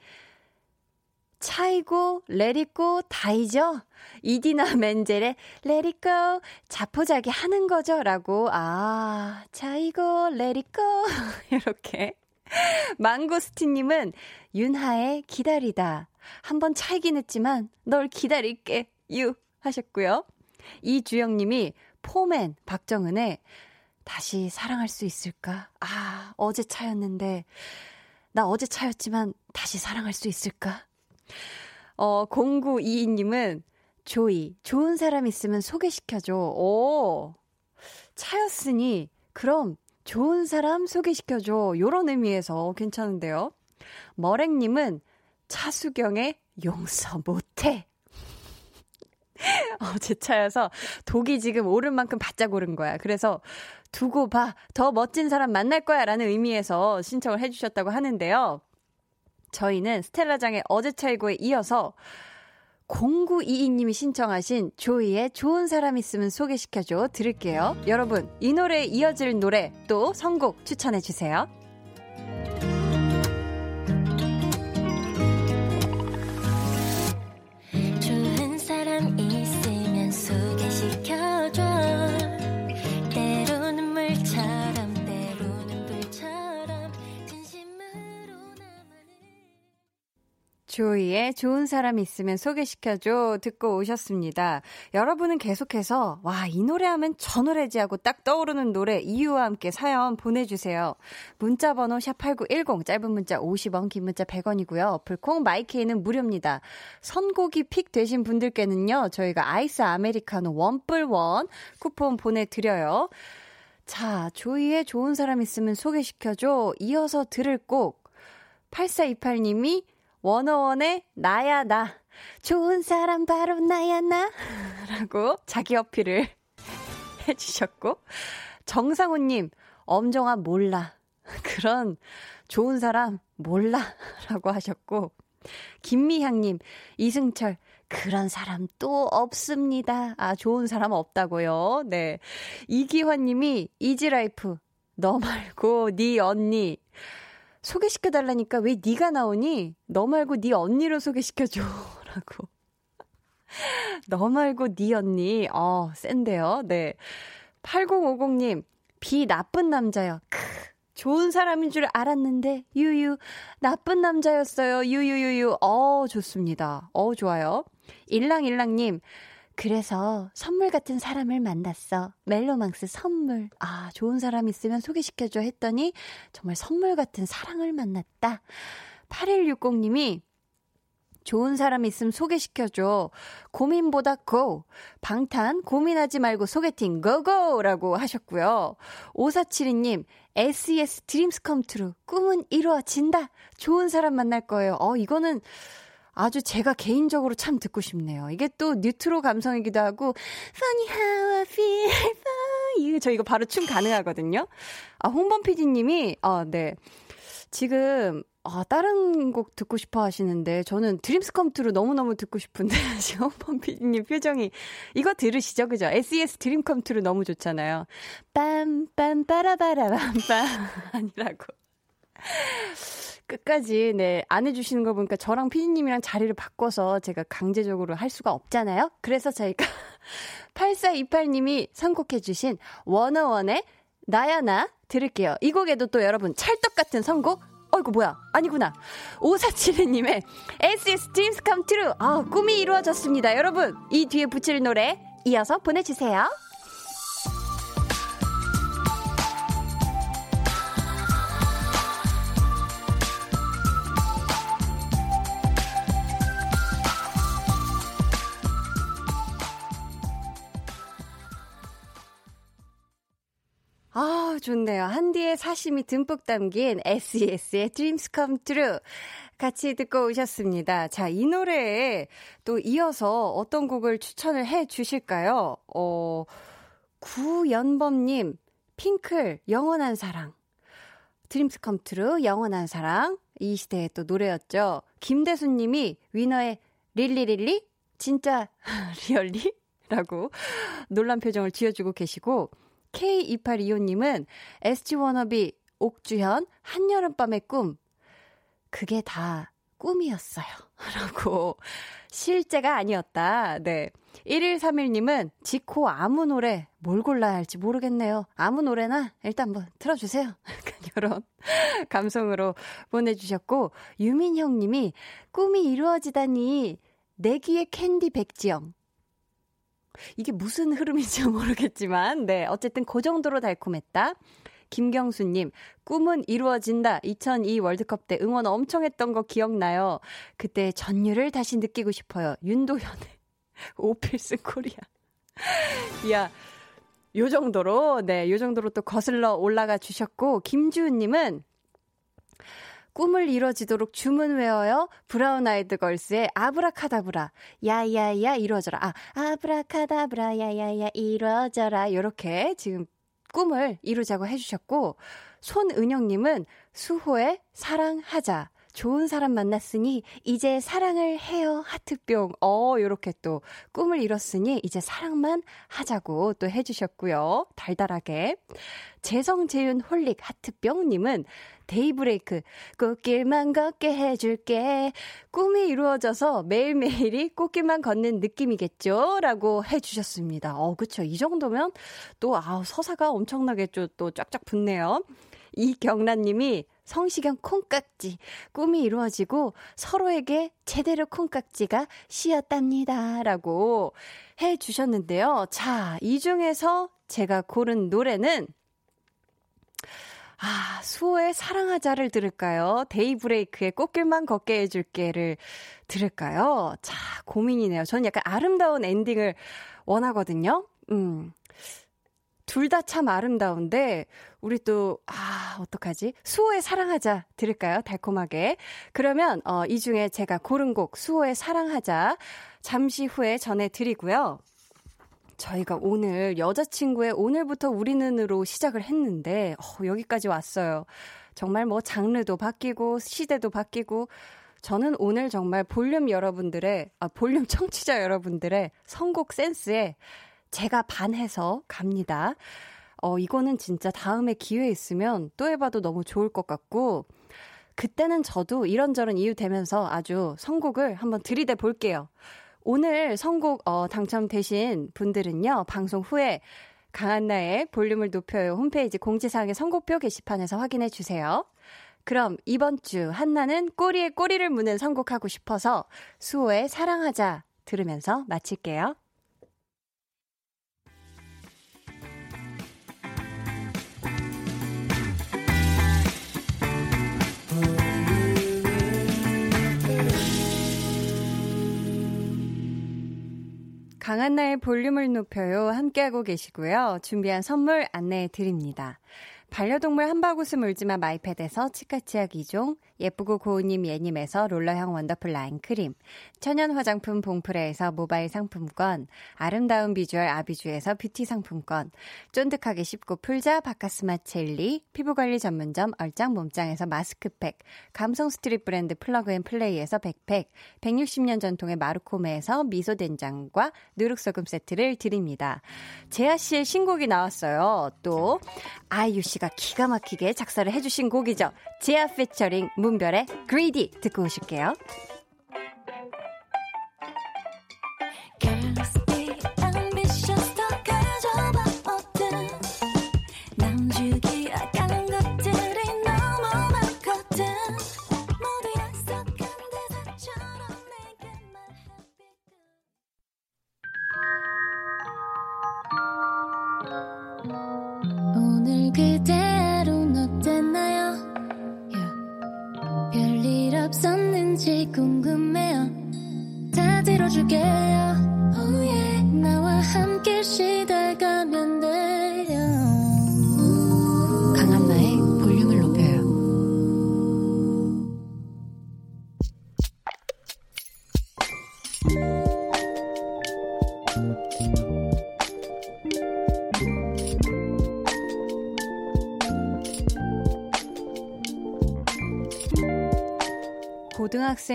S1: 차이고, 레리고, 다이죠? 이디나 멘젤의 go. 자포자기 하는 거죠? 라고. 아, 차이고, go. *laughs* 이렇게. 망고스틴님은 윤하의 기다리다. 한번 차이긴 했지만 널 기다릴게. 유. 하셨고요. 이주영님이 포맨 박정은의 다시 사랑할 수 있을까? 아, 어제 차였는데. 나 어제 차였지만 다시 사랑할 수 있을까? 어, 0922님은 조이, 좋은 사람 있으면 소개시켜줘. 오, 차였으니, 그럼 좋은 사람 소개시켜줘. 요런 의미에서 괜찮은데요. 머랭님은 차수경의 용서 못해. *laughs* 어, 제 차여서 독이 지금 오른 만큼 바짝 오른 거야. 그래서 두고 봐. 더 멋진 사람 만날 거야. 라는 의미에서 신청을 해주셨다고 하는데요. 저희는 스텔라장의 어제 차이고에 이어서 0922님이 신청하신 조이의 좋은 사람 있으면 소개시켜줘 들을게요. 여러분, 이 노래에 이어질 노래 또 선곡 추천해주세요. 조이의 좋은 사람 있으면 소개시켜줘 듣고 오셨습니다. 여러분은 계속해서 와, 이 노래 하면 저 노래지 하고 딱 떠오르는 노래 이유와 함께 사연 보내주세요. 문자 번호 샵8910 짧은 문자 50원 긴 문자 100원이고요. 어플콩 마이케이는 무료입니다. 선곡이 pick 되신 분들께는요. 저희가 아이스 아메리카노 one plus one 쿠폰 보내드려요. 자, 조이의 좋은 사람 있으면 소개시켜줘. 이어서 들을 곡 8428님이 원어원의 나야 나. 좋은 사람 바로 나야 나. *laughs* 라고 자기 어필을 *laughs* 해주셨고. 정상우님, 엄정아 몰라. *laughs* 그런 좋은 사람 몰라. 라고 하셨고. 김미향님, 이승철, 그런 사람 또 없습니다. 아, 좋은 사람 없다고요. 네. 이기환 님이 이지라이프, 너 말고 네 언니 소개시켜 달라니까 왜 네가 나오니? 너 말고 네 언니로 소개시켜 줘라고. *laughs* 너 말고 네 언니. 어, 센데요. 네. 8050님, 비 나쁜 남자요. 크. 좋은 사람인 줄 알았는데, 유유, 나쁜 남자였어요. 유유유유. 어, 좋습니다. 어, 좋아요. 일랑일랑님, 그래서 선물 같은 사람을 만났어. 멜로망스 선물. 아, 좋은 사람 있으면 소개시켜줘 했더니 정말 선물 같은 사랑을 만났다. 8160님이 좋은 사람 있으면 소개시켜줘. 고민보다 Go. 방탄 고민하지 말고 소개팅 go go 라고 하셨고요. 5472님 SES Dreams Come True 꿈은 이루어진다. 좋은 사람 만날 거예요. 어 이거는 아주 제가 개인적으로 참 듣고 싶네요. 이게 또 뉴트로 감성이기도 하고 Funny how I feel for you 저 이거 바로 춤 가능하거든요. 아 홍범 PD님이 아 네. 지금 아, 다른 곡 듣고 싶어 하시는데, 저는 드림스 컴투로 너무너무 듣고 싶은데, *laughs* 지금 펌피디님 표정이, 이거 들으시죠? 그죠? SES 드림 컴투로 너무 좋잖아요. 빰, 빰, 빠라바라밤, 빰. 아니라고. 끝까지, 네, 안 해주시는 거 보니까 저랑 피디님이랑 자리를 바꿔서 제가 강제적으로 할 수가 없잖아요? 그래서 저희가 *laughs* 8428님이 선곡해주신 워너원의 나야 나 들을게요. 이 곡에도 또 여러분 찰떡 같은 선곡? 어이구 뭐야? 아니구나. 5472님의 SS Dreams Come True. 아 꿈이 이루어졌습니다. 여러분 이 뒤에 붙일 노래 이어서 보내주세요 좋네요. 한디의 사심이 듬뿍 담긴 SES의 Dreams Come True. 같이 듣고 오셨습니다. 자, 이 노래에 또 이어서 어떤 곡을 추천을 해 주실까요? 어, 구연범님, 핑클, 영원한 사랑. Dreams Come True, 영원한 사랑. 이 시대의 또 노래였죠. 김대수님이 위너의 Really Really? 진짜 *laughs* really? 라고 놀란 표정을 지어주고 계시고, K2825님은 SG 워너비 옥주현 한여름밤의 꿈. 그게 다 꿈이었어요. *laughs* 라고. 실제가 아니었다. 네. 1131님은 지코 아무 노래 뭘 골라야 할지 모르겠네요. 아무 노래나 일단 뭐 틀어주세요. *laughs* 약간 이런 *laughs* 감성으로 보내주셨고, 유민형 님이 꿈이 이루어지다니 내 귀에 캔디 백지영. 이게 무슨 흐름인지 *laughs* 모르겠지만, 네. 어쨌든 그 정도로 달콤했다. 김경수님, 꿈은 이루어진다. 2002 월드컵 때 응원 엄청 했던 거 기억나요? 그때 전율을 다시 느끼고 싶어요. 윤도현의 *laughs* 오 필승 코리아. *laughs* 야, 요 정도로, 네, 요 정도로 또 거슬러 올라가 주셨고, 김주은님은 꿈을 이뤄지도록 주문 외워요. 브라운 아이드 걸스의 아브라카다브라. 야야야 이루어져라. 아, 아브라카다브라 야야야 이루어져라. 요렇게 지금 꿈을 이루자고 해주셨고, 손은영님은 수호의 사랑하자. 좋은 사람 만났으니 이제 사랑을 해요 하트뿅. 어 요렇게 또 꿈을 이뤘으니 이제 사랑만 하자고 또 해주셨고요. 달달하게 재성재윤 홀릭 하트뿅 님은 데이브레이크 꽃길만 걷게 해줄게 꿈이 이루어져서 매일매일이 꽃길만 걷는 느낌이겠죠 라고 해주셨습니다. 어 그쵸 이 정도면 또 아우 서사가 엄청나게 또 쫙쫙 붙네요. 이경란님이 성시경 콩깍지 꿈이 이루어지고 서로에게 제대로 콩깍지가 씌었답니다. 라고 해 주셨는데요. 자, 이 중에서 제가 고른 노래는 아, 수호의 사랑하자를 들을까요? 데이브레이크의 꽃길만 걷게 해줄게를 들을까요? 자, 고민이네요. 저는 약간 아름다운 엔딩을 원하거든요. 음. 둘 다 참 아름다운데, 우리 또, 아, 어떡하지? 수호의 사랑하자 들을까요? 달콤하게. 그러면, 어, 이 중에 제가 고른 곡, 수호의 사랑하자, 잠시 후에 전해드리고요. 저희가 오늘 여자친구의 오늘부터 우리는으로 시작을 했는데, 어, 여기까지 왔어요. 정말 뭐 장르도 바뀌고, 시대도 바뀌고, 저는 오늘 정말 볼륨 여러분들의, 아, 볼륨 청취자 여러분들의 선곡 센스에 제가 반해서 갑니다. 어, 이거는 진짜 다음에 기회 있으면 또 해봐도 너무 좋을 것 같고, 그때는 저도 이런저런 이유 되면서 아주 선곡을 한번 들이대 볼게요. 오늘 선곡 어, 당첨되신 분들은요, 방송 후에 강한나의 볼륨을 높여요 홈페이지 공지사항의 선곡표 게시판에서 확인해 주세요. 그럼 이번 주 한나는 꼬리에 꼬리를 무는 선곡하고 싶어서 수호의 사랑하자 들으면서 마칠게요. 강한나의 볼륨을 높여요. 함께하고 계시고요. 준비한 선물 안내해 드립니다. 반려동물 한바구스 물지마 마이패드에서 치카치약 2종, 예쁘고 고운님 예님에서 롤러형 원더풀 라인 크림, 천연 화장품 봉프레에서 모바일 상품권, 아름다운 비주얼 아비주에서 뷰티 상품권, 쫀득하게 씹고 풀자 박카스맛 젤리, 피부관리 전문점 얼짱 몸짱에서 마스크팩, 감성 street 브랜드 플러그앤플레이에서 백팩, 160년 전통의 마르코메에서 미소된장과 누룩소금 세트를 드립니다. 재하 씨의 신곡이 나왔어요. 또 아이유 씨가 기가 막히게 작사를 해주신 곡이죠. 재하 피처링 문별의 Greedy 듣고 오실게요. 고등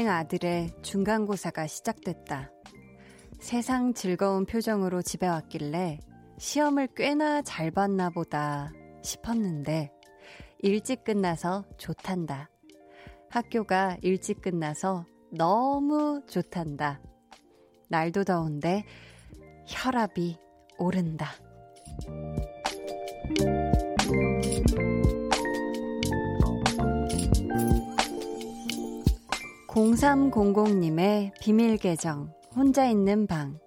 S1: 학생 아들의 중간고사가 시작됐다. 세상 즐거운 표정으로 집에 왔길래 시험을 꽤나 잘 봤나 보다 싶었는데 일찍 끝나서 좋단다. 학교가 일찍 끝나서 너무 좋단다. 날도 더운데 혈압이 오른다. 0300님의 비밀 계정, 혼자 있는 방.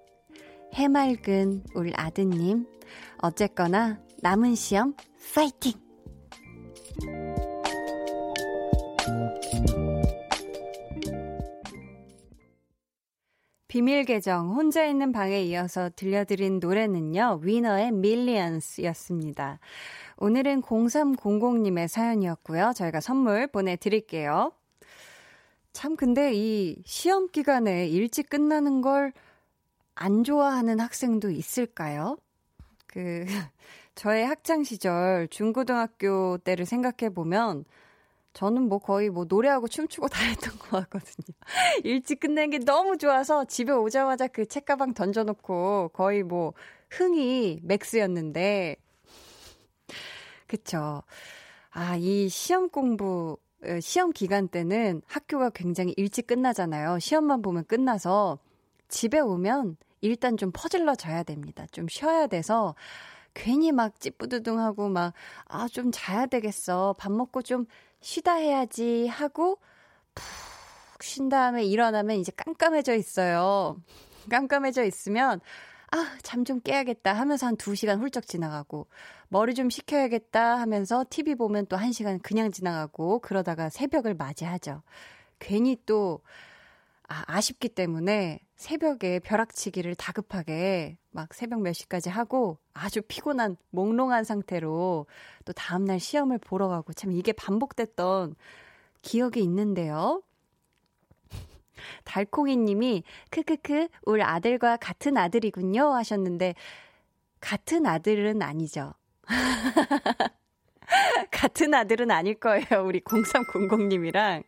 S1: 해맑은 울 아드님. 어쨌거나 남은 시험 파이팅! 비밀 계정 혼자 있는 방에 이어서 들려드린 노래는요. 위너의 밀리언스였습니다. 오늘은 0300님의 사연이었고요. 저희가 선물 보내드릴게요. 참, 근데 이 시험 기간에 일찍 끝나는 걸 안 좋아하는 학생도 있을까요? 그, *laughs* 저의 학창 시절, 중고등학교 때를 생각해 보면, 저는 뭐 거의 뭐 노래하고 춤추고 *laughs* 다 했던 것 같거든요. *laughs* 일찍 끝낸 게 너무 좋아서 집에 오자마자 그 책가방 던져놓고 거의 뭐 흥이 맥스였는데, 그쵸. 아, 이 시험 공부, 시험 기간 때는 학교가 굉장히 일찍 끝나잖아요. 시험만 보면 끝나서 집에 오면 일단 좀 퍼질러져야 됩니다. 좀 쉬어야 돼서 괜히 막 찌뿌드둥하고 막, 아, 좀 자야 되겠어. 밥 먹고 좀 쉬다 해야지 하고 푹 쉰 다음에 일어나면 이제 깜깜해져 있어요. 깜깜해져 있으면 아, 잠 좀 깨야겠다 하면서 한 2시간 훌쩍 지나가고, 머리 좀 식혀야겠다 하면서 TV 보면 또 1시간 그냥 지나가고, 그러다가 새벽을 맞이하죠. 괜히 또, 아, 아쉽기 때문에 새벽에 벼락치기를 다급하게 막 새벽 몇 시까지 하고 아주 피곤한 몽롱한 상태로 또 다음날 시험을 보러 가고 참 이게 반복됐던 기억이 있는데요. 달콩이 님이 크크크 울 아들과 같은 아들이군요 하셨는데 같은 아들은 아니죠. *laughs* 같은 아들은 아닐 거예요. 우리 0300님이랑.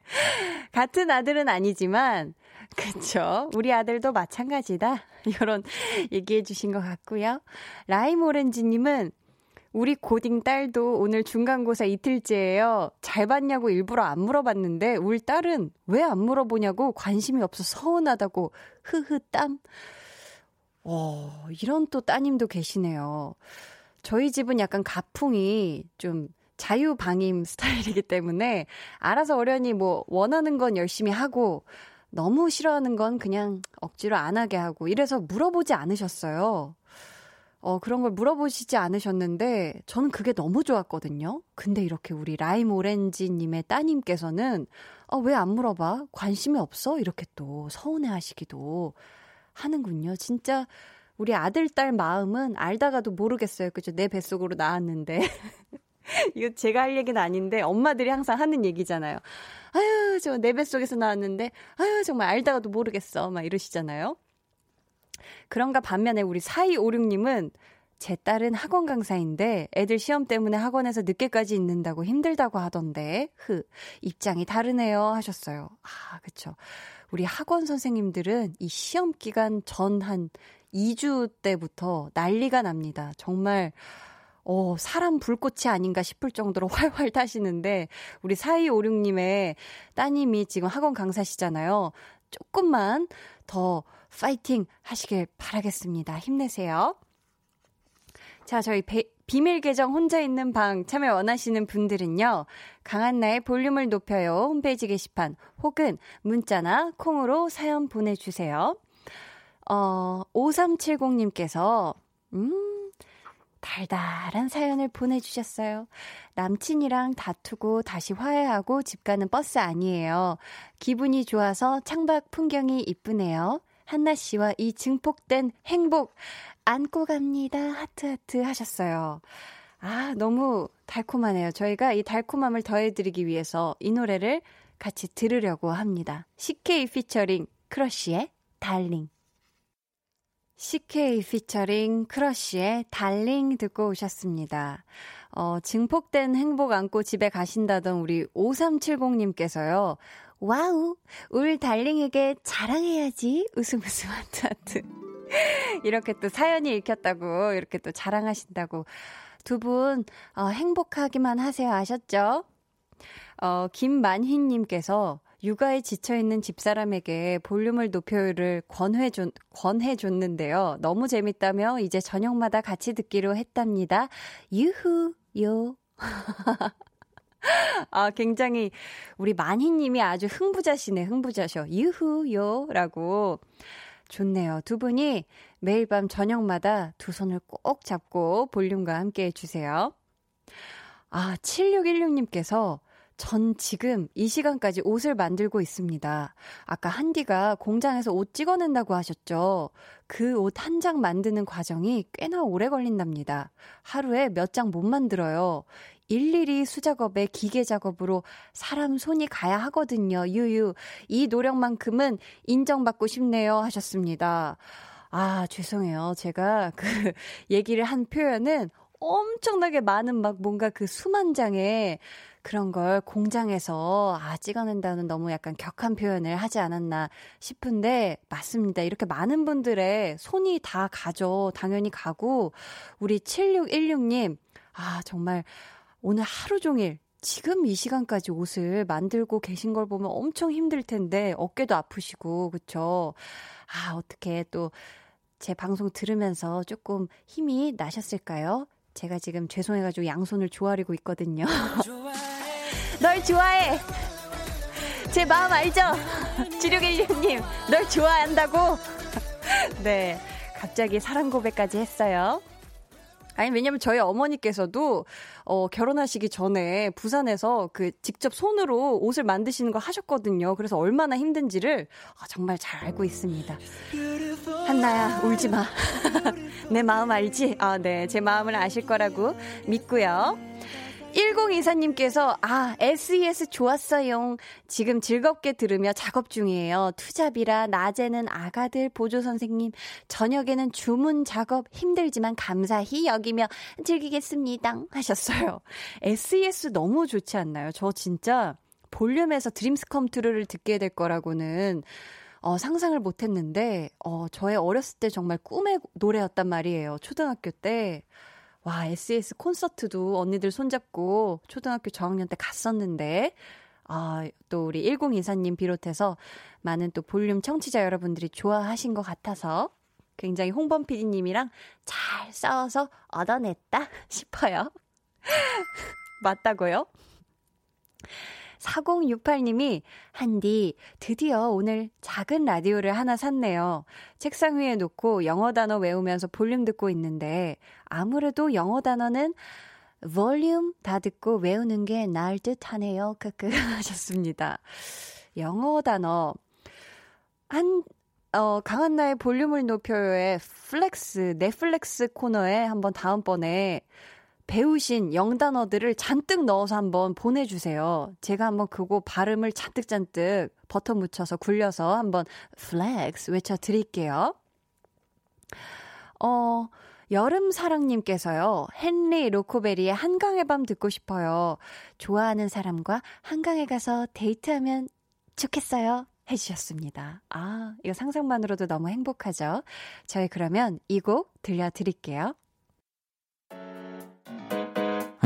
S1: 같은 아들은 아니지만, 그쵸. 우리 아들도 마찬가지다. 이런 얘기해 주신 것 같고요. 라임 오렌지님은 우리 고딩 딸도 오늘 중간고사 이틀째예요. 잘 봤냐고 일부러 안 물어봤는데 우리 딸은 왜 안 물어보냐고 관심이 없어 서운하다고 흐흐 땀. 어, 이런 또 따님도 계시네요. 저희 집은 약간 가풍이 좀 자유방임 스타일이기 때문에 알아서 어련히 뭐 원하는 건 열심히 하고 너무 싫어하는 건 그냥 억지로 안 하게 하고 이래서 물어보지 않으셨어요. 어, 그런 걸 물어보시지 않으셨는데, 저는 그게 너무 좋았거든요. 근데 이렇게 우리 라임 오렌지님의 따님께서는, 어, 왜 안 물어봐? 관심이 없어? 이렇게 또 서운해 하시기도 하는군요. 진짜 우리 아들, 딸 마음은 알다가도 모르겠어요. 그죠? 내 뱃속으로 나왔는데. *laughs* 이거 제가 할 얘기는 아닌데, 엄마들이 항상 하는 얘기잖아요. 아유, 저 내 뱃속에서 나왔는데, 아유, 정말 알다가도 모르겠어. 막 이러시잖아요. 그런가 반면에 우리 4256님은 제 딸은 학원 강사인데 애들 시험 때문에 학원에서 늦게까지 있는다고 힘들다고 하던데, 흐, 입장이 다르네요 하셨어요. 아, 그쵸. 우리 학원 선생님들은 이 시험 기간 전 한 2주 때부터 난리가 납니다. 정말, 어, 사람 불꽃이 아닌가 싶을 정도로 *laughs* 활활 타시는데, 우리 4256님의 따님이 지금 학원 강사시잖아요. 조금만 더 파이팅 하시길 바라겠습니다. 힘내세요. 자, 저희 배, 비밀 계정 혼자 있는 방 참여 원하시는 분들은요. 강한나의 볼륨을 높여요 홈페이지 게시판 혹은 문자나 콩으로 사연 보내주세요. 어, 5370님께서 음, 달달한 사연을 보내주셨어요. 남친이랑 다투고 다시 화해하고 집 가는 버스 아니에요. 기분이 좋아서 창밖 풍경이 이쁘네요. 한나 씨와 이 증폭된 행복 안고 갑니다. 하트 하트 하셨어요. 아, 너무 달콤하네요. 저희가 이 달콤함을 더해드리기 위해서 이 노래를 같이 들으려고 합니다. CK 피처링 크러쉬의 Darling. CK 피처링 크러쉬의 Darling 듣고 오셨습니다. 어, 증폭된 행복 안고 집에 가신다던 우리 5370님께서요. Wow, 울 darling에게 자랑해야지. 웃음 웃음 하트 하트. *laughs* 이렇게 또 사연이 읽혔다고, 이렇게 또 자랑하신다고. 두 분, 어, 행복하기만 하세요. 아셨죠? 어, 김만희님께서 육아에 지쳐있는 집사람에게 볼륨을 높여를 권해줬, 권해줬는데요. 너무 재밌다며 이제 저녁마다 같이 듣기로 했답니다. 유후, 요. *laughs* 아, 굉장히 우리 만희님이 아주 흥부자시네, 흥부자셔. 유후요. 라고. 좋네요. 두 분이 매일 밤 저녁마다 두 손을 꼭 잡고 볼륨과 함께 해주세요. 아, 7616님께서 전 지금 이 시간까지 옷을 만들고 있습니다. 아까 한디가 공장에서 옷 찍어낸다고 하셨죠? 그 옷 한 장 만드는 과정이 꽤나 오래 걸린답니다. 하루에 몇 장 못 만들어요. 일일이 수작업에 기계 작업으로 사람 손이 가야 하거든요. 유유. 이 노력만큼은 인정받고 싶네요. 하셨습니다. 아, 죄송해요. 제가 그 *laughs* 얘기를 한 표현은 엄청나게 많은 막 뭔가 그 수만 장의 그런 걸 공장에서 아 찍어낸다는 너무 약간 격한 표현을 하지 않았나 싶은데 맞습니다. 이렇게 많은 분들의 손이 다 가죠. 당연히 가고 우리 7616님 아 정말 오늘 하루 종일 지금 이 시간까지 옷을 만들고 계신 걸 보면 엄청 힘들 텐데 어깨도 아프시고 그쵸? 아 어떻게 또 제 방송 들으면서 조금 힘이 나셨을까요? 제가 지금 죄송해가지고 양손을 조아리고 있거든요. *laughs* 널 좋아해. 제 마음 알죠? 7616님, 널 좋아한다고? *laughs* 네. 갑자기 사랑 고백까지 했어요. 아니 왜냐면 저희 어머니께서도 어 결혼하시기 전에 부산에서 그 직접 손으로 옷을 만드시는 거 하셨거든요. 그래서 얼마나 힘든지를 아, 정말 잘 알고 있습니다. 한나야 울지 마. *laughs* 내 마음 알지? 아, 네. 제 마음을 아실 거라고 믿고요. 1024님께서, 아, SES 좋았어요. 지금 즐겁게 들으며 작업 중이에요. 투잡이라 낮에는 아가들 보조 선생님, 저녁에는 주문 작업 힘들지만 감사히 여기며 즐기겠습니다. 하셨어요. SES 너무 좋지 않나요? 저 진짜 볼륨에서 드림스 컴투르를 듣게 될 거라고는 어, 상상을 못 했는데, 어, 저의 어렸을 때 정말 꿈의 노래였단 말이에요. 초등학교 때. 와, SS 콘서트도 언니들 손잡고 초등학교 저학년 때 갔었는데, 아, 또 우리 1024님 비롯해서 많은 또 볼륨 청취자 여러분들이 좋아하신 것 같아서 굉장히 홍범 PD님이랑 잘 싸워서 얻어냈다 *laughs* 싶어요. *laughs* 맞다고요? 4068님이 한디 드디어 오늘 작은 라디오를 하나 샀네요. 책상 위에 놓고 영어 단어 외우면서 볼륨 듣고 있는데 아무래도 영어 단어는 볼륨 다 듣고 외우는 게 나을 듯 하네요. *laughs* 크크 하셨습니다. 영어 단어 한 어, 강한나의 볼륨을 높여요의 Flex, 넷플렉스 코너에 한번 다음번에 배우신 영단어들을 잔뜩 넣어서 한번 보내주세요. 제가 한번 그거 발음을 잔뜩잔뜩 버터 묻혀서 굴려서 한번 flex 외쳐드릴게요. 어, 여름사랑님께서요, 헨리 로코베리의 한강의 밤 듣고 싶어요. 좋아하는 사람과 한강에 가서 데이트하면 좋겠어요. 해주셨습니다. 아, 이거 상상만으로도 너무 행복하죠? 저희 그러면 이 곡 들려드릴게요.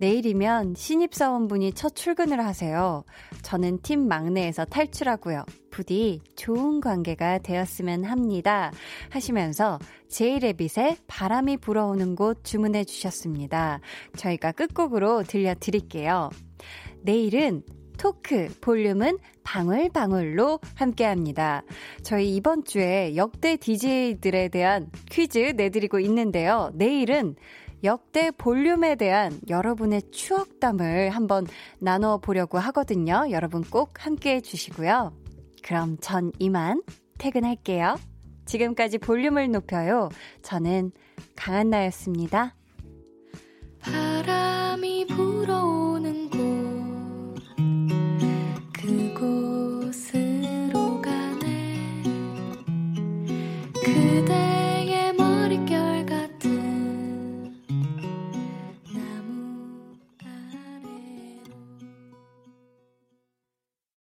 S1: 내일이면 신입사원분이 첫 출근을 하세요. 저는 팀 막내에서 탈출하고요. 부디 좋은 관계가 되었으면 합니다. 하시면서 제이레빗의 바람이 불어오는 곳 주문해 주셨습니다. 저희가 끝곡으로 들려드릴게요. 내일은 토크 볼륨은 방울방울로 함께 합니다. 저희 이번 주에 역대 DJ들에 대한 퀴즈 내드리고 있는데요. 내일은 역대 볼륨에 대한 여러분의 추억담을 한번 나눠보려고 하거든요. 여러분 꼭 함께 해주시고요. 그럼 전 이만 퇴근할게요. 지금까지 볼륨을 높여요. 저는 강한나였습니다. 바람